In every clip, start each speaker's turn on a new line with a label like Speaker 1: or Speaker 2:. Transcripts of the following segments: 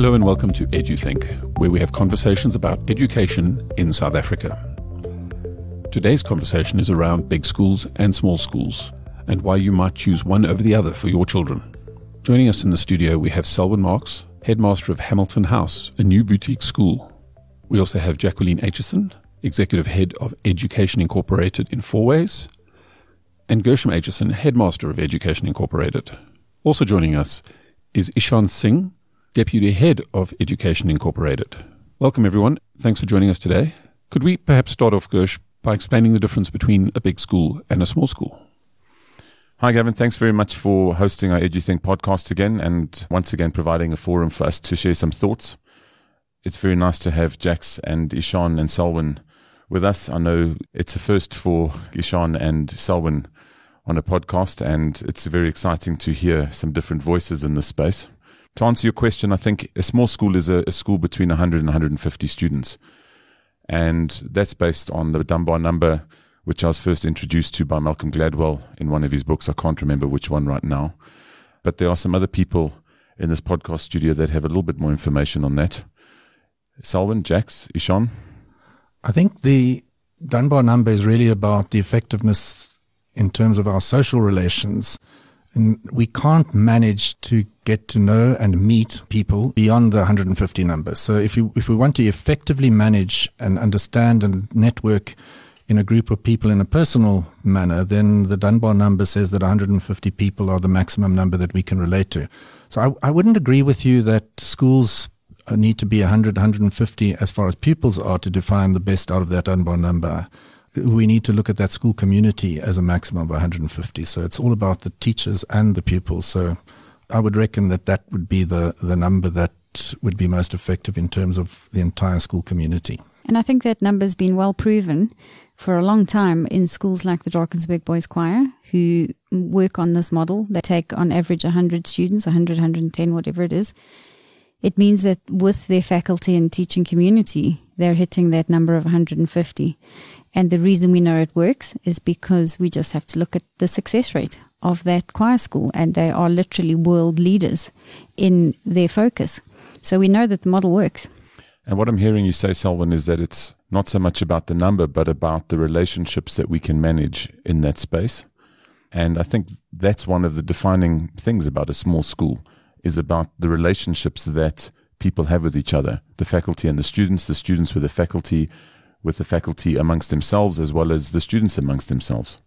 Speaker 1: Hello and welcome to EduThink, where we have conversations about education in South Africa. Today's conversation is around big schools and small schools, and why you might choose one over the other for your children. Joining us in the studio, we have Selwyn Marks, headmaster of Hamilton House, a new boutique school. We also have Jacqueline Aitchison, executive head of Education Incorporated in Fourways, and Gershom Aitchison, headmaster of Education Incorporated. Also joining us is Ishan Singh, deputy head of Education Incorporated. Welcome, everyone. Thanks for joining us today. Could we perhaps start off, Gersh, by explaining the difference between a big school and a small school?
Speaker 2: Hi, Gavin. Thanks very much for hosting our EduThink podcast again and once again providing a forum for us to share some thoughts. It's very nice to have Jax and Ishan and Selwyn with us. I know it's a first for Ishan and Selwyn on a podcast, and it's very exciting to hear some different voices in this space. To answer your question, I think a small school is a, a school between 100 and 150 students. And that's based on the Dunbar number, which I was first introduced to by Malcolm Gladwell in one of his books. I can't remember which one right now. But there are some other people in this podcast studio that have a little bit more information on that. Selwyn, Jax, Ishan?
Speaker 3: I think the Dunbar number is really about the effectiveness in terms of our social relations. And we can't manage to get to know and meet people beyond the 150 number. So if you, if we want to effectively manage and understand and network in a group of people in a personal manner, then the Dunbar number says that 150 people are the maximum number that we can relate to. So I, I wouldn't agree with you that schools uh, need to be 100, 150 as far as pupils are to define the best out of that Dunbar number we need to look at that school community as a maximum of 150. So it's all about the teachers and the pupils. So I would reckon that that would be the, the number that would be most effective in terms of the entire school community.
Speaker 4: And I think that number's been well proven for a long time in schools like the Drakensberg Boys Choir, who work on this model. They take on average 100 students, 100, 110, whatever it is. It means that with their faculty and teaching community, they're hitting that number of 150. And the reason we know it works is because we just have to look at the success rate of that choir school, and they are literally world leaders in their focus. So we know that the model works.
Speaker 2: And what I'm hearing you say, Selwyn, is that it's not so much about the number, but about the relationships that we can manage in that space. And I think that's one of the defining things about a small school is about the relationships that people have with each other, the faculty and the students, the students with the faculty, with the faculty amongst themselves as well as the students amongst themselves.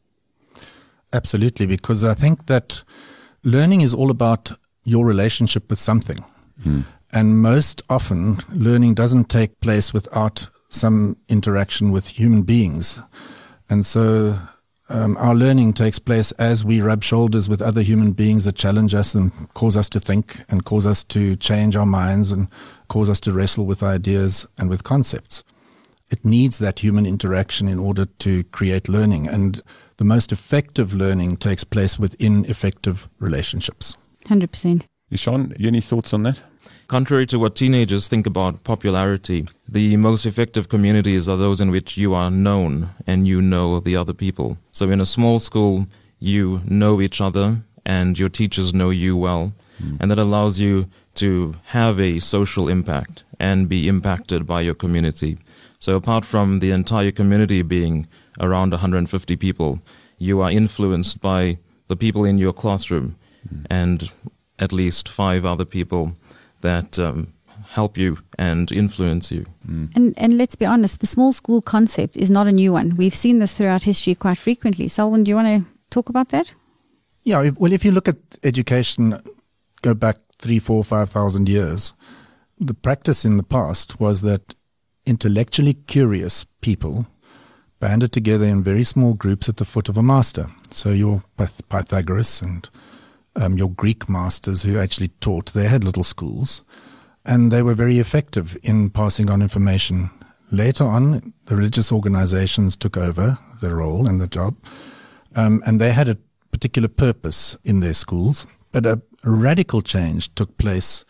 Speaker 3: Absolutely, because I think that learning is all about your relationship with something. Hmm. And most often, learning doesn't take place without some interaction with human beings. And so um, our learning takes place as we rub shoulders with other human beings that challenge us and cause us to think and cause us to change our minds and cause us to wrestle with ideas and with concepts it needs that human interaction in order to create learning. And the most effective learning takes place within effective relationships.
Speaker 4: 100%.
Speaker 2: Ishan, any thoughts on that?
Speaker 5: Contrary to what teenagers think about popularity, the most effective communities are those in which you are known and you know the other people. So in a small school, you know each other and your teachers know you well. Mm. And that allows you to have a social impact and be impacted by your community. So apart from the entire community being around 150 people, you are influenced by the people in your classroom mm. and at least five other people that um, help you and influence you.
Speaker 4: Mm. And and let's be honest, the small school concept is not a new one. We've seen this throughout history quite frequently. Selwyn, do you want to talk about that?
Speaker 3: Yeah, well, if you look at education, go back three, four, five thousand years, the practice in the past was that intellectually curious people banded together in very small groups at the foot of a master. So your Pyth- Pythagoras and um, your Greek masters who actually taught, they had little schools and they were very effective in passing on information. Later on, the religious organizations took over the role and the job, um, and they had a particular purpose in their schools. But a radical change took place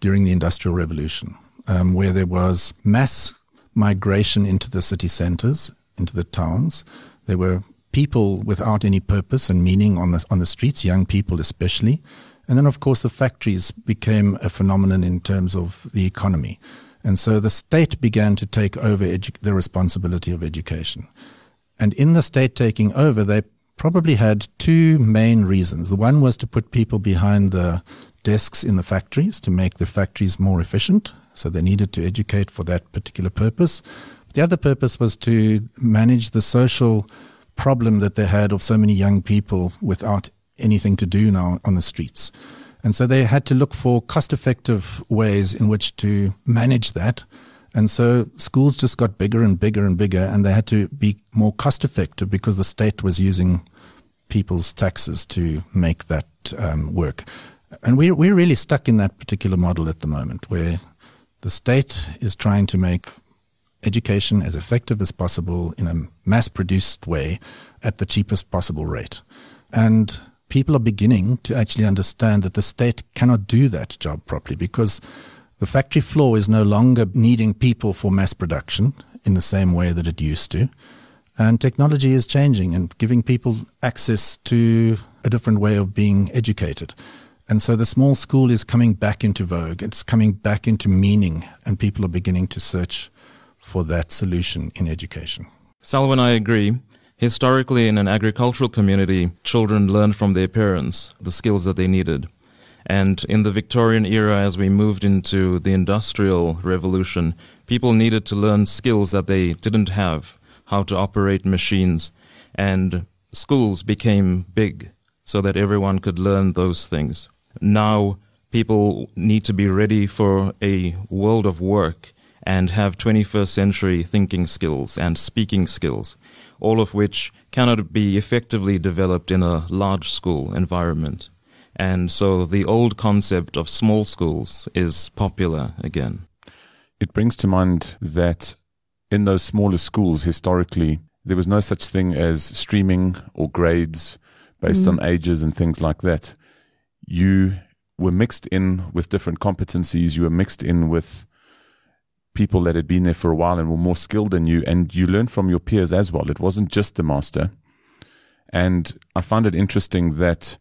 Speaker 3: during the Industrial Revolution um, where there was mass migration into the city centers, into the towns. There were people without any purpose and meaning on the, on the streets, young people especially. And then, of course, the factories became a phenomenon in terms of the economy. And so the state began to take over edu- the responsibility of education. And in the state taking over, they probably had two main reasons. The one was to put people behind the desks in the factories to make the factories more efficient. So they needed to educate for that particular purpose. The other purpose was to manage the social problem that they had of so many young people without anything to do now on the streets. And so they had to look for cost effective ways in which to manage that. And so schools just got bigger and bigger and bigger, and they had to be more cost effective because the state was using people's taxes to make that um, work. And we're, we're really stuck in that particular model at the moment where the state is trying to make education as effective as possible in a mass produced way at the cheapest possible rate. And people are beginning to actually understand that the state cannot do that job properly because the factory floor is no longer needing people for mass production in the same way that it used to. And technology is changing and giving people access to a different way of being educated. And so the small school is coming back into vogue. It's coming back into meaning, and people are beginning to search for that solution in education.
Speaker 5: Selwyn, I agree. Historically, in an agricultural community, children learned from their parents the skills that they needed. And in the Victorian era, as we moved into the Industrial Revolution, people needed to learn skills that they didn't have how to operate machines. And schools became big so that everyone could learn those things. Now, people need to be ready for a world of work and have 21st century thinking skills and speaking skills, all of which cannot be effectively developed in a large school environment. And so the old concept of small schools is popular again.
Speaker 2: It brings to mind that in those smaller schools, historically, there was no such thing as streaming or grades based mm. on ages and things like that. You were mixed in with different competencies. You were mixed in with people that had been there for a while and were more skilled than you, and you learned from your peers as well. It wasn't just the master. And I found it interesting that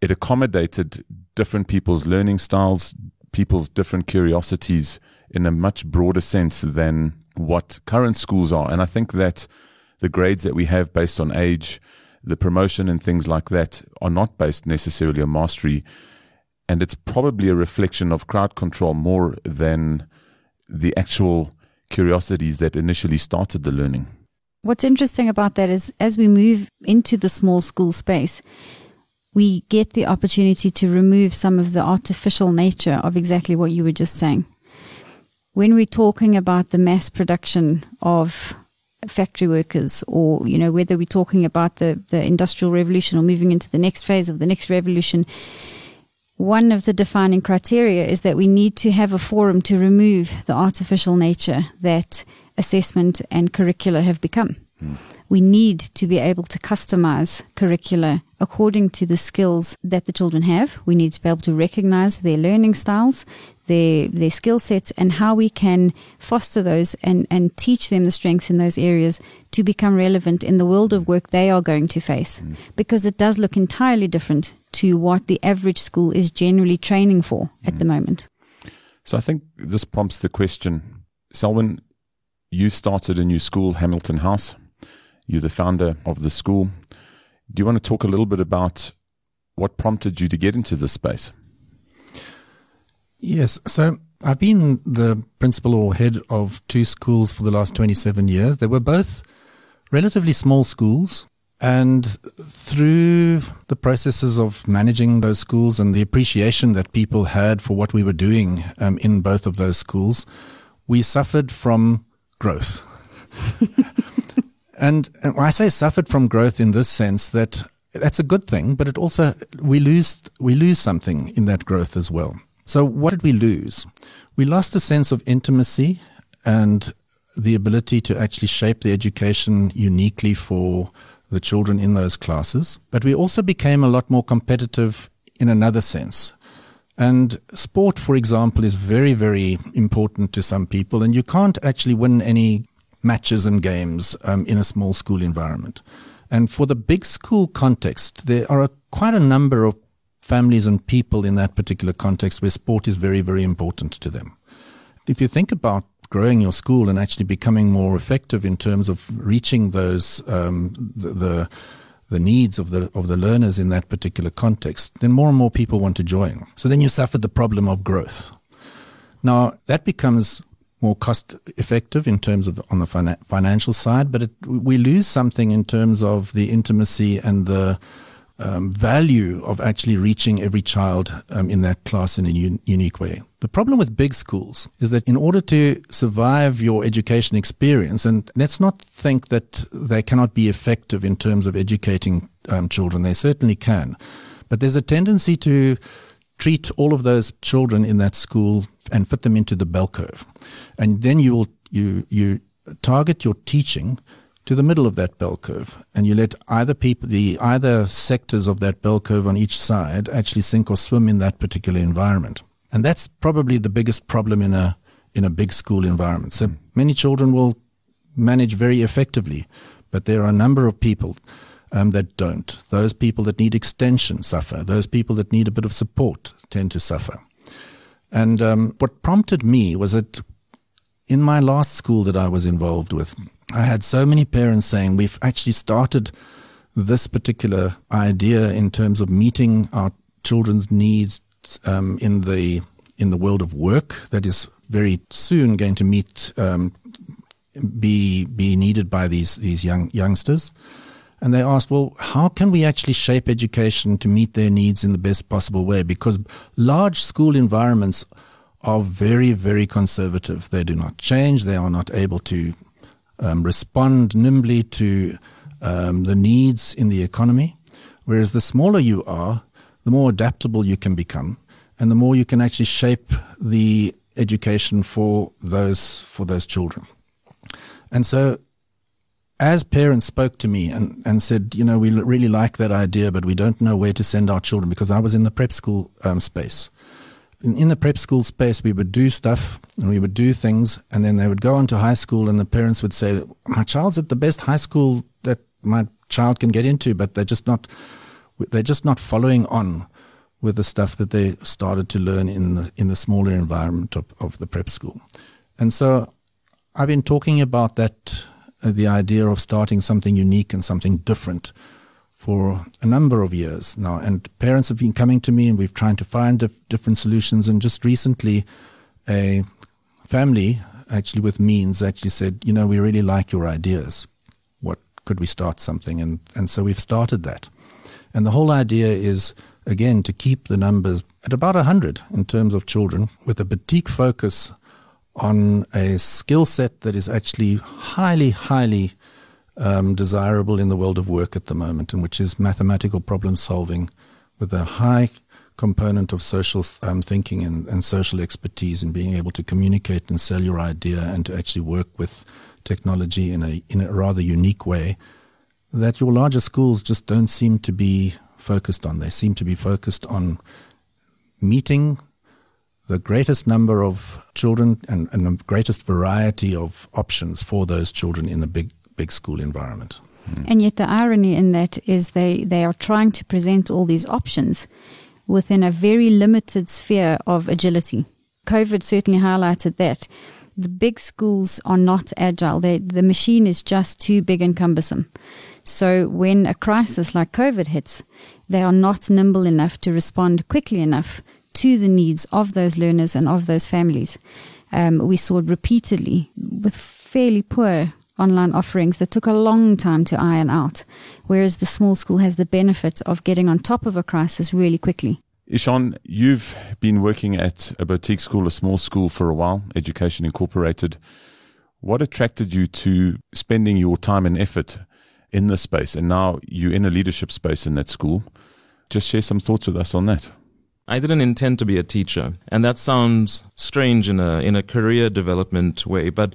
Speaker 2: it accommodated different people's learning styles, people's different curiosities in a much broader sense than what current schools are. And I think that the grades that we have based on age, the promotion and things like that are not based necessarily on mastery. And it's probably a reflection of crowd control more than the actual curiosities that initially started the learning.
Speaker 4: What's interesting about that is as we move into the small school space, we get the opportunity to remove some of the artificial nature of exactly what you were just saying. When we're talking about the mass production of factory workers or you know whether we're talking about the the industrial revolution or moving into the next phase of the next revolution one of the defining criteria is that we need to have a forum to remove the artificial nature that assessment and curricula have become. Mm. We need to be able to customize curricula according to the skills that the children have. We need to be able to recognize their learning styles, their their skill sets and how we can foster those and, and teach them the strengths in those areas to become relevant in the world of work they are going to face. Mm. Because it does look entirely different to what the average school is generally training for mm. at the mm. moment.
Speaker 2: So I think this prompts the question, Selwyn, you started a new school, Hamilton House. You're the founder of the school. Do you want to talk a little bit about what prompted you to get into this space?
Speaker 3: Yes. So I've been the principal or head of two schools for the last 27 years. They were both relatively small schools. And through the processes of managing those schools and the appreciation that people had for what we were doing um, in both of those schools, we suffered from growth. and, and I say suffered from growth in this sense that that's a good thing, but it also we lose we lose something in that growth as well. So, what did we lose? We lost a sense of intimacy and the ability to actually shape the education uniquely for the children in those classes. But we also became a lot more competitive in another sense. And sport, for example, is very, very important to some people, and you can't actually win any matches and games um, in a small school environment. And for the big school context, there are a, quite a number of families and people in that particular context where sport is very, very important to them. If you think about growing your school and actually becoming more effective in terms of reaching those um, the, the the needs of the of the learners in that particular context, then more and more people want to join. So then you suffer the problem of growth. Now that becomes more cost effective in terms of on the financial side, but it, we lose something in terms of the intimacy and the um, value of actually reaching every child um, in that class in a un- unique way. The problem with big schools is that in order to survive your education experience, and let's not think that they cannot be effective in terms of educating um, children, they certainly can. But there's a tendency to treat all of those children in that school and fit them into the bell curve. And then you will, you, you target your teaching to the middle of that bell curve, and you let either people, the either sectors of that bell curve on each side actually sink or swim in that particular environment. And that's probably the biggest problem in a in a big school environment. So many children will manage very effectively, but there are a number of people um, that don't. Those people that need extension suffer. Those people that need a bit of support tend to suffer. And um, what prompted me was that in my last school that I was involved with, I had so many parents saying, We've actually started this particular idea in terms of meeting our children's needs um, in the in the world of work that is very soon going to meet um, be be needed by these these young youngsters. And they asked, well, how can we actually shape education to meet their needs in the best possible way? Because large school environments are very, very conservative. They do not change. They are not able to um, respond nimbly to um, the needs in the economy. Whereas the smaller you are, the more adaptable you can become, and the more you can actually shape the education for those for those children. And so, as parents spoke to me and, and said, you know, we really like that idea, but we don't know where to send our children because I was in the prep school um, space in, the prep school space, we would do stuff and we would do things, and then they would go on to high school, and the parents would say, "My child's at the best high school that my child can get into, but they're just not, they're just not following on." with the stuff that they started to learn in the, in the smaller environment of, of the prep school. And so I've been talking about that, uh, the idea of starting something unique and something different for a number of years now. And parents have been coming to me and we've tried to find dif- different solutions. And just recently, a family actually with means actually said, you know, we really like your ideas. What could we start something? And, and so we've started that. And the whole idea is, again, to keep the numbers at about 100 in terms of children with a boutique focus on a skill set that is actually highly, highly um, desirable in the world of work at the moment, and which is mathematical problem solving with a high component of social um, thinking and, and, social expertise and being able to communicate and sell your idea and to actually work with technology in a in a rather unique way that your larger schools just don't seem to be focused on. They seem to be focused on meeting the greatest number of children and, and the greatest variety of options for those children in the big big school environment.
Speaker 4: And yet, the irony in that is they, they are trying to present all these options within a very limited sphere of agility. COVID certainly highlighted that. The big schools are not agile. They, the machine is just too big and cumbersome. So, when a crisis like COVID hits, they are not nimble enough to respond quickly enough to the needs of those learners and of those families. Um, we saw repeatedly with fairly poor online offerings that took a long time to iron out, whereas the small school has the benefit of getting on top of a crisis really quickly.
Speaker 2: Ishan, you've been working at a boutique school, a small school for a while, Education Incorporated. What attracted you to spending your time and effort in this space? And now you're in a leadership space in that school. Just share some thoughts with us on that.
Speaker 5: I didn't intend to be a teacher, and that sounds strange in a in a career development way, but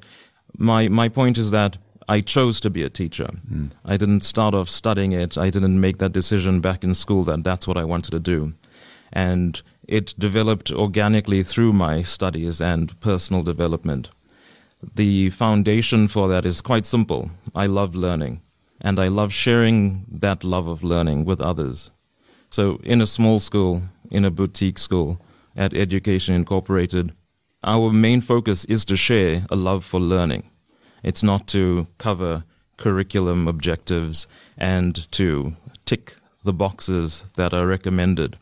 Speaker 5: my my point is that I chose to be a teacher. Mm. I didn't start off studying it. I didn't make that decision back in school that that's what I wanted to do. And it developed organically through my studies and personal development. The foundation for that is quite simple. I love learning and I love sharing that love of learning with others. So, in a small school, in a boutique school, at Education Incorporated, our main focus is to share a love for learning. It's not to cover curriculum objectives and to tick the boxes that are recommended.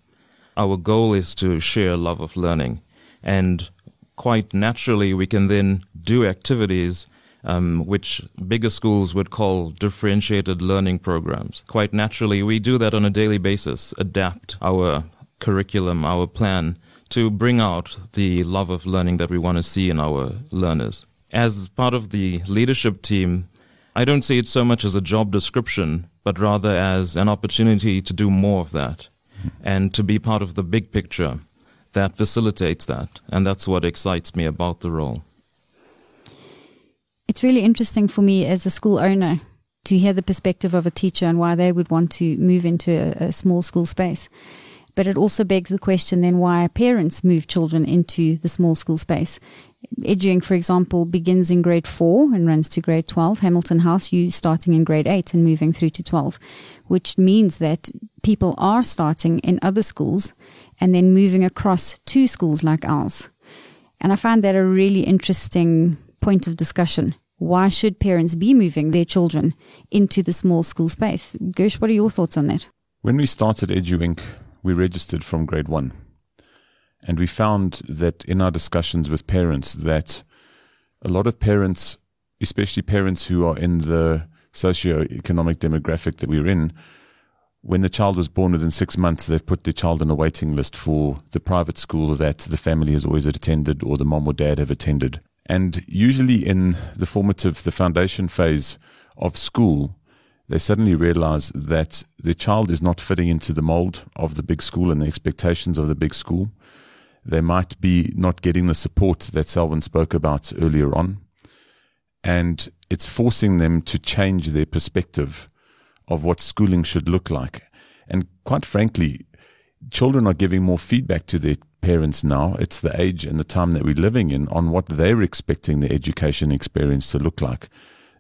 Speaker 5: Our goal is to share love of learning. And quite naturally, we can then do activities um, which bigger schools would call differentiated learning programs. Quite naturally, we do that on a daily basis, adapt our curriculum, our plan to bring out the love of learning that we want to see in our learners. As part of the leadership team, I don't see it so much as a job description, but rather as an opportunity to do more of that and to be part of the big picture that facilitates that. And that's what excites me about the role.
Speaker 4: It's really interesting for me as a school owner to hear the perspective of a teacher and why they would want to move into a, a small school space. But it also begs the question then why parents move children into the small school space. EduInc, for example, begins in grade four and runs to grade 12. Hamilton House, you starting in grade eight and moving through to 12, which means that people are starting in other schools and then moving across to schools like ours. And I find that a really interesting point of discussion. Why should parents be moving their children into the small school space? Gersh, what are your thoughts on that?
Speaker 2: When we started EduInc, we registered from grade one. And we found that in our discussions with parents that a lot of parents, especially parents who are in the socio-economic demographic that we're in, when the child was born within six months, they've put their child on a waiting list for the private school that the family has always attended or the mom or dad have attended. And usually in the formative, the foundation phase of school, they suddenly realize that their child is not fitting into the mold of the big school and the expectations of the big school. They might be not getting the support that Selwyn spoke about earlier on. And it's forcing them to change their perspective of what schooling should look like. And quite frankly, children are giving more feedback to their parents now. It's the age and the time that we're living in on what they're expecting the education experience to look like.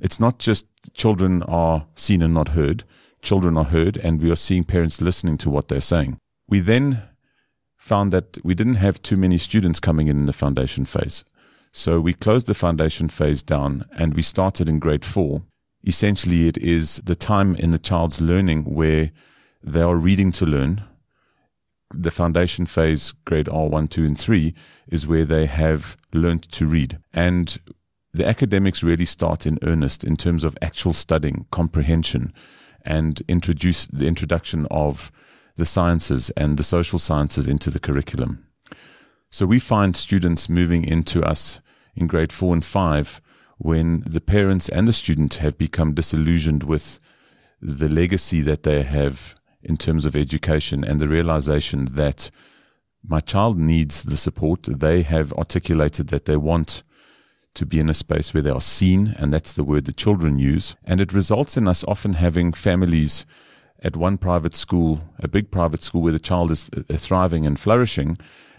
Speaker 2: It's not just children are seen and not heard. Children are heard and we are seeing parents listening to what they're saying. We then found that we didn't have too many students coming in in the foundation phase. So we closed the foundation phase down and we started in grade four. Essentially, it is the time in the child's learning where they are reading to learn. The foundation phase, grade R1, 2, and 3, is where they have learned to read. And the academics really start in earnest in terms of actual studying, comprehension, and introduce the introduction of the sciences and the social sciences into the curriculum. So we find students moving into us in grade four and five when the parents and the student have become disillusioned with the legacy that they have in terms of education and the realization that my child needs the support. They have articulated that they want to be in a space where they are seen, and that's the word the children use. And it results in us often having families at one private school, a big private school where the child is uh, thriving and flourishing,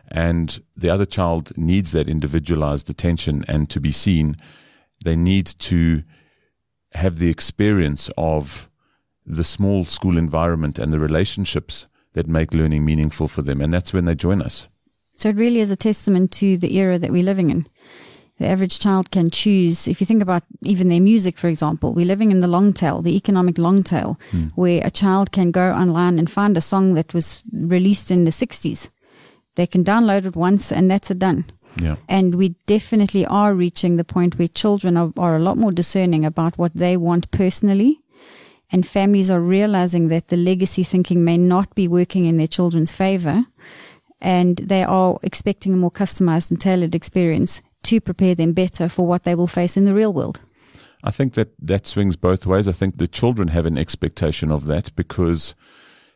Speaker 2: and the other child needs that individualized attention and to be seen. They need to have the experience of the small school environment and the relationships that make learning meaningful for them. And that's when they join us.
Speaker 4: So it really is a testament to the era that we're living in the average child can choose. If you think about even their music, for example, we're living in the long tail, the economic long tail, mm. where a child can go online and find a song that was released in the 60s. They can download it once and that's it done.
Speaker 2: Yeah.
Speaker 4: And we definitely are reaching the point where children are, are a lot more discerning about what they want personally. And families are realizing that the legacy thinking may not be working in their children's favor. And they are expecting a more customized and tailored experience to prepare them better for what they will face in the real world.
Speaker 2: I think that that swings both ways. I think the children have an expectation of that because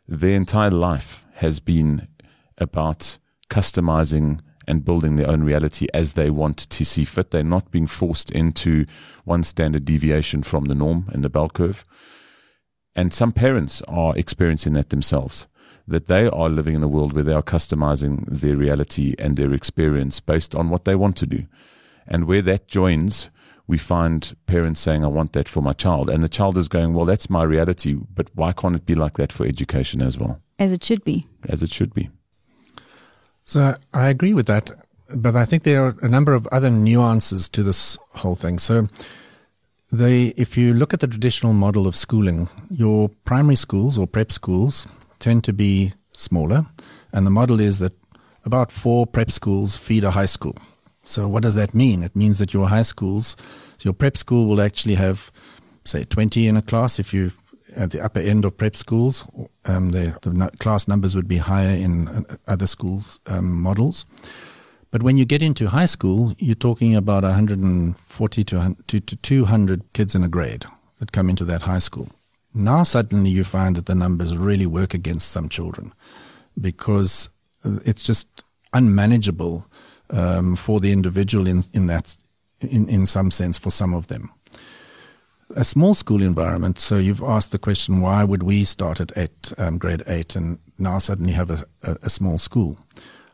Speaker 2: their entire life has been about customizing and building their own reality as they want to see fit. They're not being forced into one standard deviation from the norm and the bell curve. And some parents are experiencing that themselves that they are living in a world where they are customizing their reality and their experience based on what they want to do. And where that joins we find parents saying, I want that for my child. And the child is going, Well, that's my reality, but why can't it be like that for education as well?
Speaker 4: As it should be.
Speaker 2: As it should be.
Speaker 3: So I agree with that, but I think there are a number of other nuances to this whole thing. So the if you look at the traditional model of schooling, your primary schools or prep schools tend to be smaller, and the model is that about four prep schools feed a high school. So what does that mean? It means that your high schools, your prep school will actually have, say, 20 in a class if you at the upper end of prep schools. Um, the, the, class numbers would be higher in uh, other schools um, models. But when you get into high school, you're talking about 140 to, to, to 200 kids in a grade that come into that high school. Now suddenly you find that the numbers really work against some children because uh, it's just unmanageable um, for the individual in, in that in, in some sense for some of them a small school environment. So you've asked the question, why would we start at eight, um, grade eight, and now suddenly have a, a, a, small school?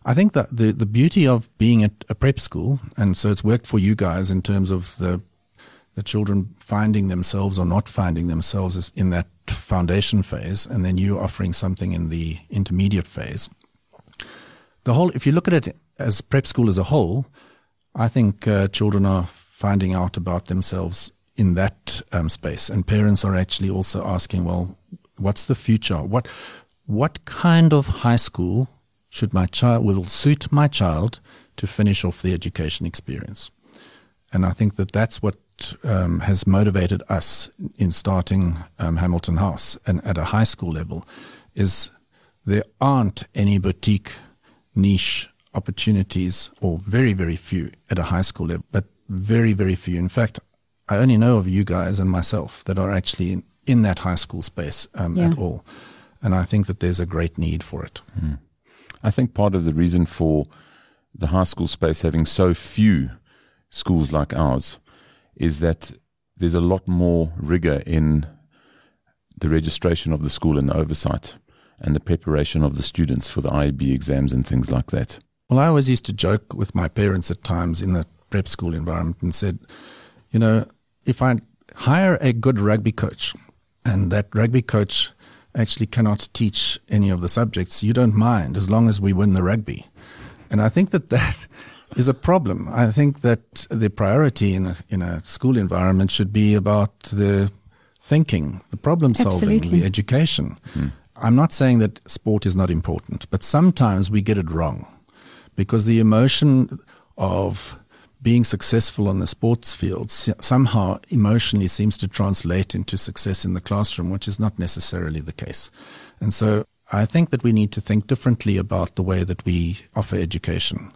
Speaker 3: I think that the, the beauty of being at a prep school, and so it's worked for you guys in terms of the the children finding themselves or not finding themselves is in that foundation phase, and then you offering something in the intermediate phase. The whole, if you look at it as prep school as a whole, I think uh, children are finding out about themselves in that um, space, and parents are actually also asking, well, what's the future? What what kind of high school should my child will suit my child to finish off the education experience? And I think that that's what um, has motivated us in starting um, Hamilton House and at a high school level is there aren't any boutique niche opportunities or very, very few at a high school level, but very, very few. In fact, I only know of you guys and myself that are actually in, in that high school space um, yeah. at all. And I think that there's a great need for it.
Speaker 2: Mm. I think part of the reason for the high school space having so few schools like ours is that there's a lot more rigor in the registration of the school and the oversight and the preparation of the students for the IEB exams and things like that.
Speaker 3: Well, I always used to joke with my parents at times in the prep school environment and said, you know, if I hire a good rugby coach and that rugby coach actually cannot teach any of the subjects, you don't mind as long as we win the rugby. And I think that that is a problem. I think that the priority in a, in a school environment should be about the thinking, the problem solving,
Speaker 4: Absolutely.
Speaker 3: the education. Hmm. I'm not saying that sport is not important, but sometimes we get it wrong because the emotion of being successful on the sports field somehow emotionally seems to translate into success in the classroom, which is not necessarily the case. And so I think that we need to think differently about the way that we offer education.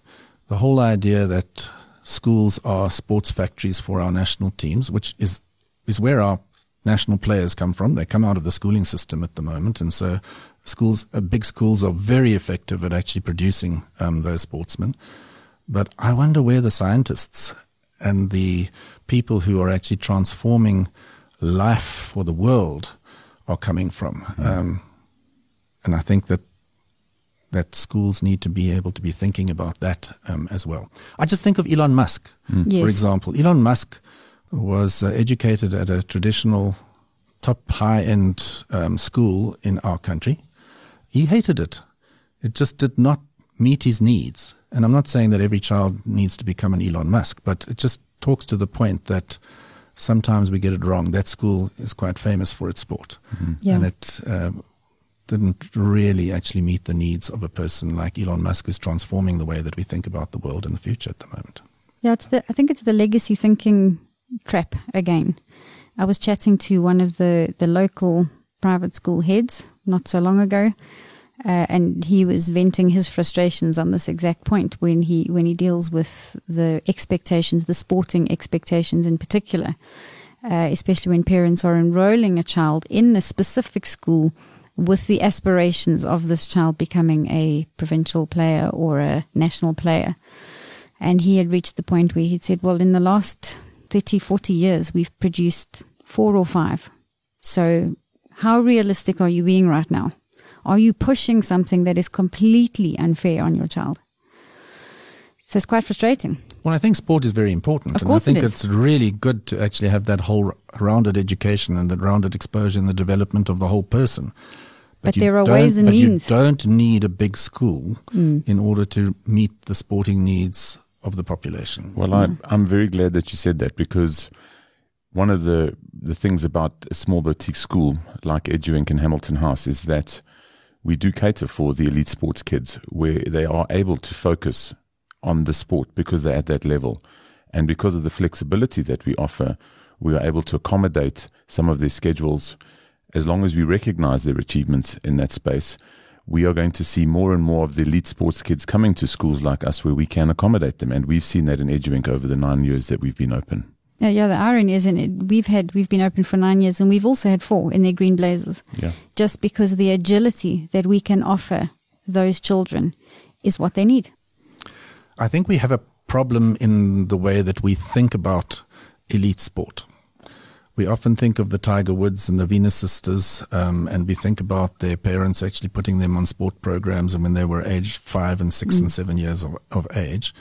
Speaker 3: The whole idea that schools are sports factories for our national teams, which is, is where our national players come from. They come out of the schooling system at the moment. And so schools, uh, big schools are very effective at actually producing um, those sportsmen. But I wonder where the scientists and the people who are actually transforming life for the world are coming from. Mm. Um, and I think that that schools need to be able to be thinking about that um, as well. I just think of Elon Musk,
Speaker 4: mm. yes.
Speaker 3: for example. Elon Musk was uh, educated at a traditional top high end um, school in our country. He hated it. It just did not meet his needs. And I'm not saying that every child needs to become an Elon Musk, but it just talks to the point that sometimes we get it wrong. That school is quite famous for its sport.
Speaker 4: Mm-hmm. Yeah.
Speaker 3: And it uh, didn't really actually meet the needs of a person like Elon Musk who's transforming the way that we think about the world in the future at the moment.
Speaker 4: Yeah, it's the, I think it's the legacy thinking trap again. I was chatting to one of the, the local private school heads not so long ago, uh, and he was venting his frustrations on this exact point when he when he deals with the expectations, the sporting expectations in particular, uh, especially when parents are enrolling a child in a specific school with the aspirations of this child becoming a provincial player or a national player. And he had reached the point where he'd said, well, in the last 30, 40 years, we've produced four or five. So how realistic are you being right now? Are you pushing something that is completely unfair on your child? So it's quite frustrating.
Speaker 3: Well, I think sport is very important.
Speaker 4: Of
Speaker 3: and
Speaker 4: course
Speaker 3: I think
Speaker 4: it is.
Speaker 3: it's really good to actually have that whole rounded education and that rounded exposure and the development of the whole person.
Speaker 4: But
Speaker 3: you
Speaker 4: there are ways and
Speaker 3: but
Speaker 4: means.
Speaker 3: you don't need a big school
Speaker 4: Mm.
Speaker 3: in order to meet the sporting needs of the population.
Speaker 2: Well, I, I'm very glad that you said that because one of the, the things about a small boutique school like EduInc and Hamilton House is that we do cater for the elite sports kids where they are able to focus on the sport because they're at that level. And because of the flexibility that we offer, we are able to accommodate some of their schedules as long as we recognize their achievements in that space. We are going to see more and more of the elite sports kids coming to schools like us where we can accommodate them. And we've seen that in EduInc over the nine years that we've been open.
Speaker 4: Yeah, yeah. The irony is, in it, we've had we've been open for nine years, and we've also had four in their green blazers.
Speaker 2: Yeah.
Speaker 4: Just because the agility that we can offer those children is what they need.
Speaker 3: I think we have a problem in the way that we think about elite sport. We often think of the Tiger Woods and the Venus sisters, um, and we think about their parents actually putting them on sport programs and when they were aged five and six and seven years of, of age.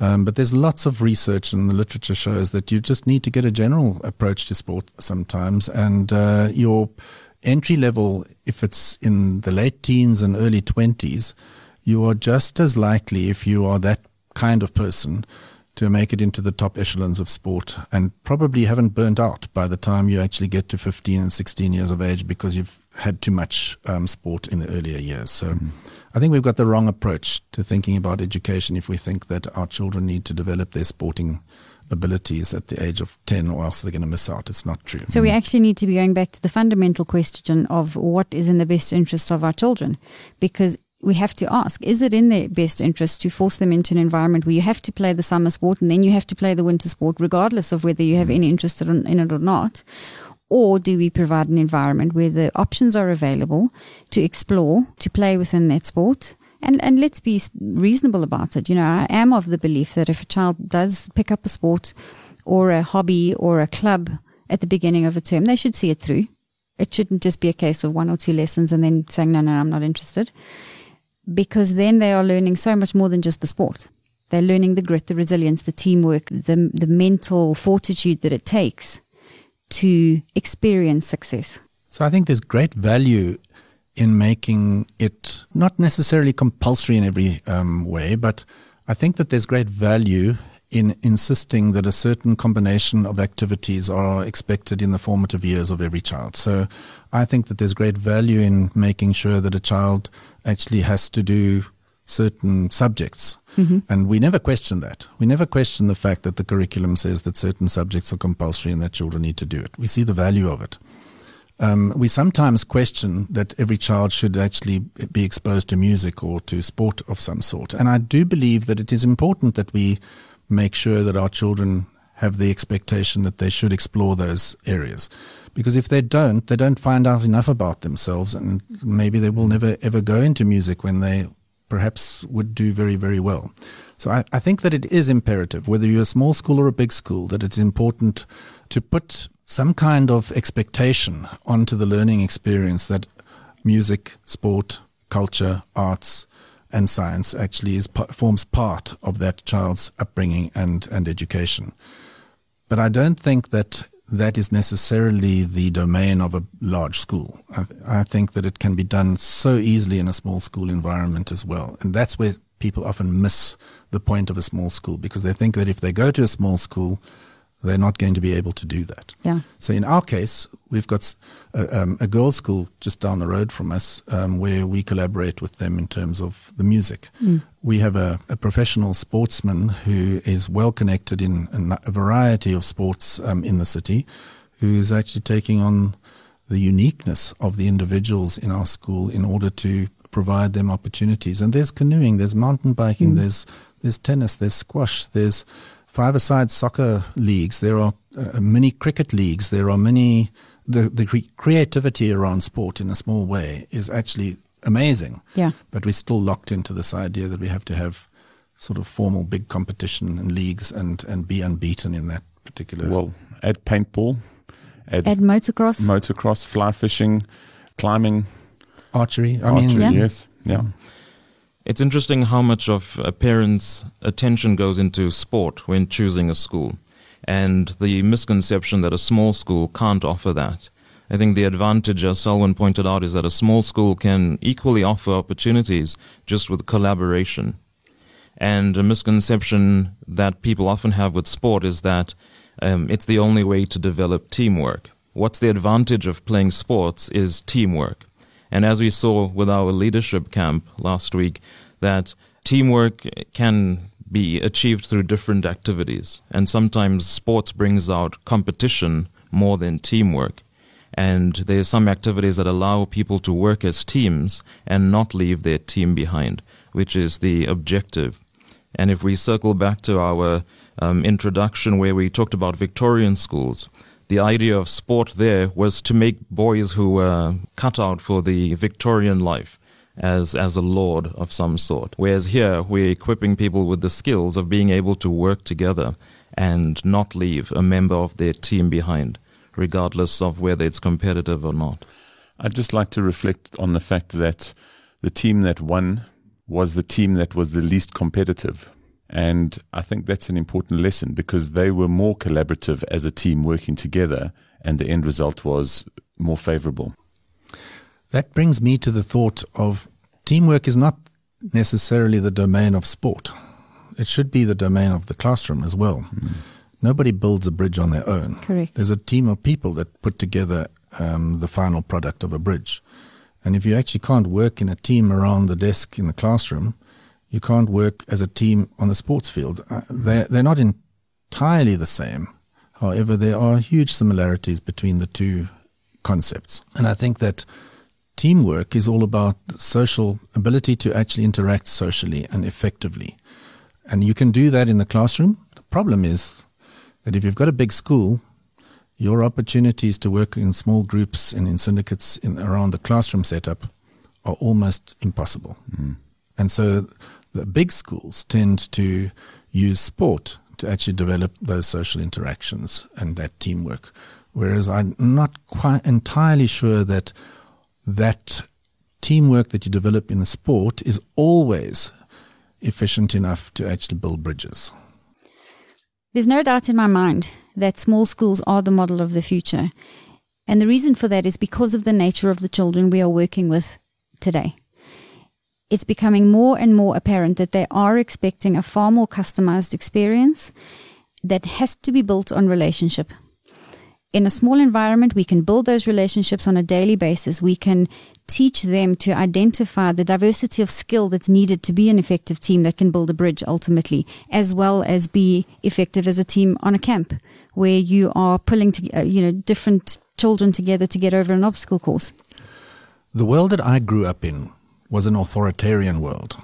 Speaker 3: Um, but there's lots of research and the literature shows that you just need to get a general approach to sport sometimes. And uh, your entry level, if it's in the late teens and early 20s, you are just as likely, if you are that kind of person, to make it into the top echelons of sport and probably haven't burnt out by the time you actually get to 15 and 16 years of age because you've had too much um, sport in the earlier years. So I think we've got the wrong approach to thinking about education if we think that our children need to develop their sporting abilities at the age of 10 or else they're going to miss out. It's not true.
Speaker 4: So we actually need to be going back to the fundamental question of what is in the best interest of our children, because we have to ask: Is it in their best interest to force them into an environment where you have to play the summer sport and then you have to play the winter sport, regardless of whether you have any interest in it or not? Or do we provide an environment where the options are available to explore, to play within that sport? And, and let's be reasonable about it. You know, I am of the belief that if a child does pick up a sport or a hobby or a club at the beginning of a term, they should see it through. It shouldn't just be a case of one or two lessons and then saying, no, no, I'm not interested. Because then they are learning so much more than just the sport. They're learning the grit, the resilience, the teamwork, the, the mental fortitude that it takes to experience success.
Speaker 3: So I think there's great value in making it not necessarily compulsory in every um, way, but I think that there's great value in insisting that a certain combination of activities are expected in the formative years of every child. So I think that there's great value in making sure that a child actually has to do certain subjects. And we never question that. We never question the fact that the curriculum says that certain subjects are compulsory and that children need to do it. We see the value of it. Um, we sometimes question that every child should actually be exposed to music or to sport of some sort. And I do believe that it is important that we make sure that our children have the expectation that they should explore those areas. Because if they don't, they don't find out enough about themselves and maybe they will never ever go into music when they perhaps would do very, very well. So I, I think that it is imperative, whether you're a small school or a big school, that it's important to put some kind of expectation onto the learning experience that music, sport, culture, arts, and science actually is forms part of that child's upbringing and, and education. But I don't think that that is necessarily the domain of a large school. I, I think that it can be done so easily in a small school environment as well. And that's where people often miss the point of a small school because they think that if they go to a small school, they're not going to be able to do that.
Speaker 4: Yeah.
Speaker 3: So in our case, we've got a, um, a girls' school just down the road from us um, where we collaborate with them in terms of the music. We have a, a professional sportsman who is well connected in a variety of sports um, in the city, who is actually taking on the uniqueness of the individuals in our school in order to provide them opportunities. And there's canoeing, there's mountain biking, there's there's tennis, there's squash, there's five-a-side soccer leagues, there are uh, many cricket leagues, there are many. The the cre- creativity around sport in a small way is actually amazing.
Speaker 4: Yeah.
Speaker 3: But we're still locked into this idea that we have to have sort of formal big competition and leagues and and be unbeaten in that particular.
Speaker 2: Well, add paintball, add,
Speaker 4: Add motocross.
Speaker 2: motocross, fly fishing, climbing,
Speaker 3: archery. I
Speaker 2: archery.
Speaker 3: mean,
Speaker 4: Yeah.
Speaker 2: Yes, yeah.
Speaker 5: It's interesting how much of a parent's attention goes into sport when choosing a school, and the misconception that a small school can't offer that. I think the advantage, as Selwyn pointed out, is that a small school can equally offer opportunities just with collaboration. And a misconception that people often have with sport is that um, it's the only way to develop teamwork. What's the advantage of playing sports is teamwork. And as we saw with our leadership camp last week, that teamwork can be achieved through different activities. And sometimes sports brings out competition more than teamwork. And there are some activities that allow people to work as teams and not leave their team behind, which is the objective. And if we circle back to our um, introduction where we talked about Victorian schools, the idea of sport there was to make boys who were cut out for the Victorian life as as a lord of some sort. Whereas here we're equipping people with the skills of being able to work together and not leave a member of their team behind, regardless of whether it's competitive or not.
Speaker 2: I'd just like to reflect on the fact that the team that won was the team that was the least competitive. And I think that's an important lesson because they were more collaborative as a team working together, and the end result was more favorable.
Speaker 3: That brings me to the thought of teamwork is not necessarily the domain of sport. It should be the domain of the classroom as well. Mm. Nobody builds a bridge on their own.
Speaker 4: Correct.
Speaker 3: There's a team of people that put together um, the final product of a bridge. And if you actually can't work in a team around the desk in the classroom, you can't work as a team on the sports field. Uh, they're, they're not entirely the same. However, there are huge similarities between the two concepts. And I think that teamwork is all about social ability to actually interact socially and effectively. And you can do that in the classroom. The problem is that if you've got a big school, your opportunities to work in small groups and in syndicates in, around the classroom setup are almost impossible. Mm. And so big schools tend to use sport to actually develop those social interactions and that teamwork. Whereas I'm not quite entirely sure that that teamwork that you develop in the sport is always efficient enough to actually build bridges.
Speaker 4: There's no doubt in my mind that small schools are the model of the future. And the reason for that is because of the nature of the children we are working with today it's becoming more and more apparent that they are expecting a far more customized experience that has to be built on relationship. In a small environment, we can build those relationships on a daily basis. We can teach them to identify the diversity of skill that's needed to be an effective team that can build a bridge ultimately, as well as be effective as a team on a camp where you are pulling to, uh, you know, different children together to get over an obstacle course.
Speaker 3: The world that I grew up in was an authoritarian world.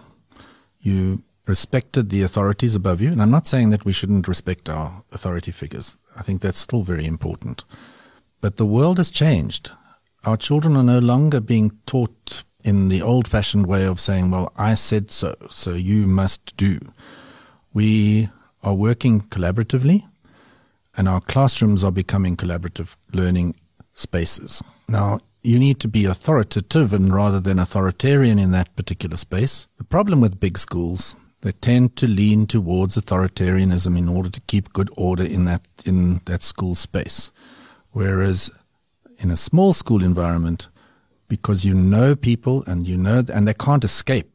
Speaker 3: You respected the authorities above you, and I'm not saying that we shouldn't respect our authority figures. I think that's still very important. But the world has changed. Our children are no longer being taught in the old fashioned way of saying, well, I said so, so you must do. We are working collaboratively, and our classrooms are becoming collaborative learning spaces. Now, you need to be authoritative and rather than authoritarian in that particular space. The problem with big schools, they tend to lean towards authoritarianism in order to keep good order in that in that school space. Whereas in a small school environment, because you know people and you know and they can't escape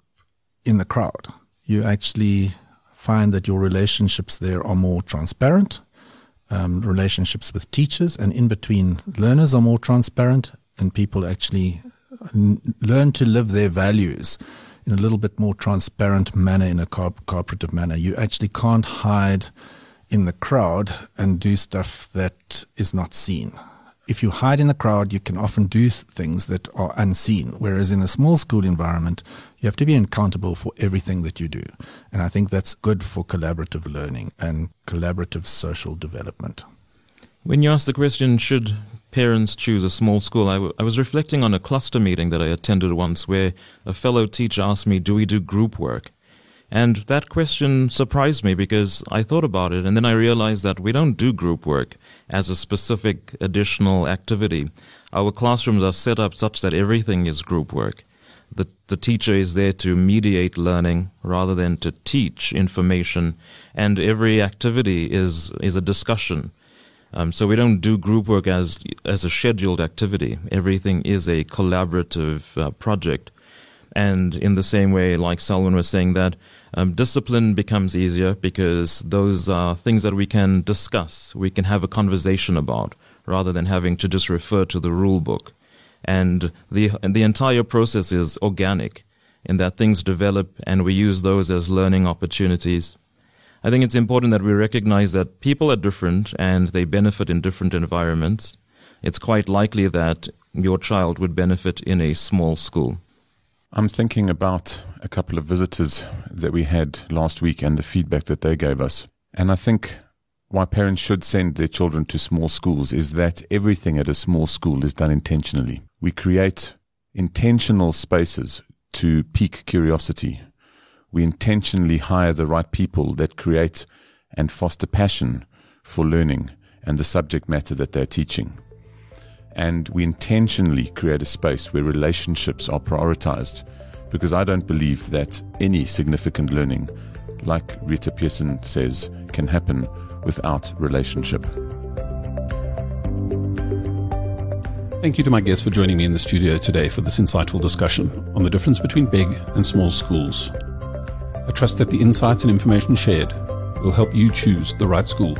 Speaker 3: in the crowd, you actually find that your relationships there are more transparent. Um, relationships with teachers and in between learners are more transparent and people actually uh, learn to live their values in a little bit more transparent manner, in a co- cooperative manner. You actually can't hide in the crowd and do stuff that is not seen. If you hide in the crowd, you can often do things that are unseen. Whereas in a small school environment, you have to be accountable for everything that you do. And I think that's good for collaborative learning and collaborative social development.
Speaker 5: When you ask the question, should parents choose a small school, I, w- I was reflecting on a cluster meeting that I attended once where a fellow teacher asked me, Do we do group work? And that question surprised me because I thought about it and then I realized that we don't do group work as a specific additional activity. Our classrooms are set up such that everything is group work. the, the teacher is there to mediate learning rather than to teach information. And every activity is, is a discussion. Um, so we don't do group work as, as a scheduled activity. Everything is a collaborative uh, project. And in the same way, like Selwyn was saying, that um, discipline becomes easier because those are things that we can discuss, we can have a conversation about, rather than having to just refer to the rule book and the the entire process is organic in that things develop and we use those as learning opportunities. I think it's important that we recognize that people are different and they benefit in different environments. It's quite likely that your child would benefit in a small school.
Speaker 2: I'm thinking about a couple of visitors that we had last week and the feedback that they gave us. And I think why parents should send their children to small schools is that everything at a small school is done intentionally. We create intentional spaces to pique curiosity. We intentionally hire the right people that create and foster passion for learning and the subject matter that they're teaching. And we intentionally create a space where relationships are prioritized because I don't believe that any significant learning, like Rita Pierson says, can happen without relationship.
Speaker 1: Thank you to my guests for joining me in the studio today for this insightful discussion on the difference between big and small schools. I trust that the insights and information shared will help you choose the right school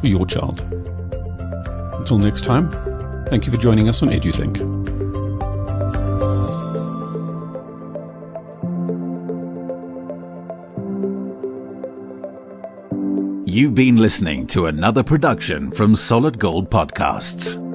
Speaker 1: for your child. Until next time, thank you for joining us on EduThink.
Speaker 6: You've been listening to another production from Solid Gold Podcasts.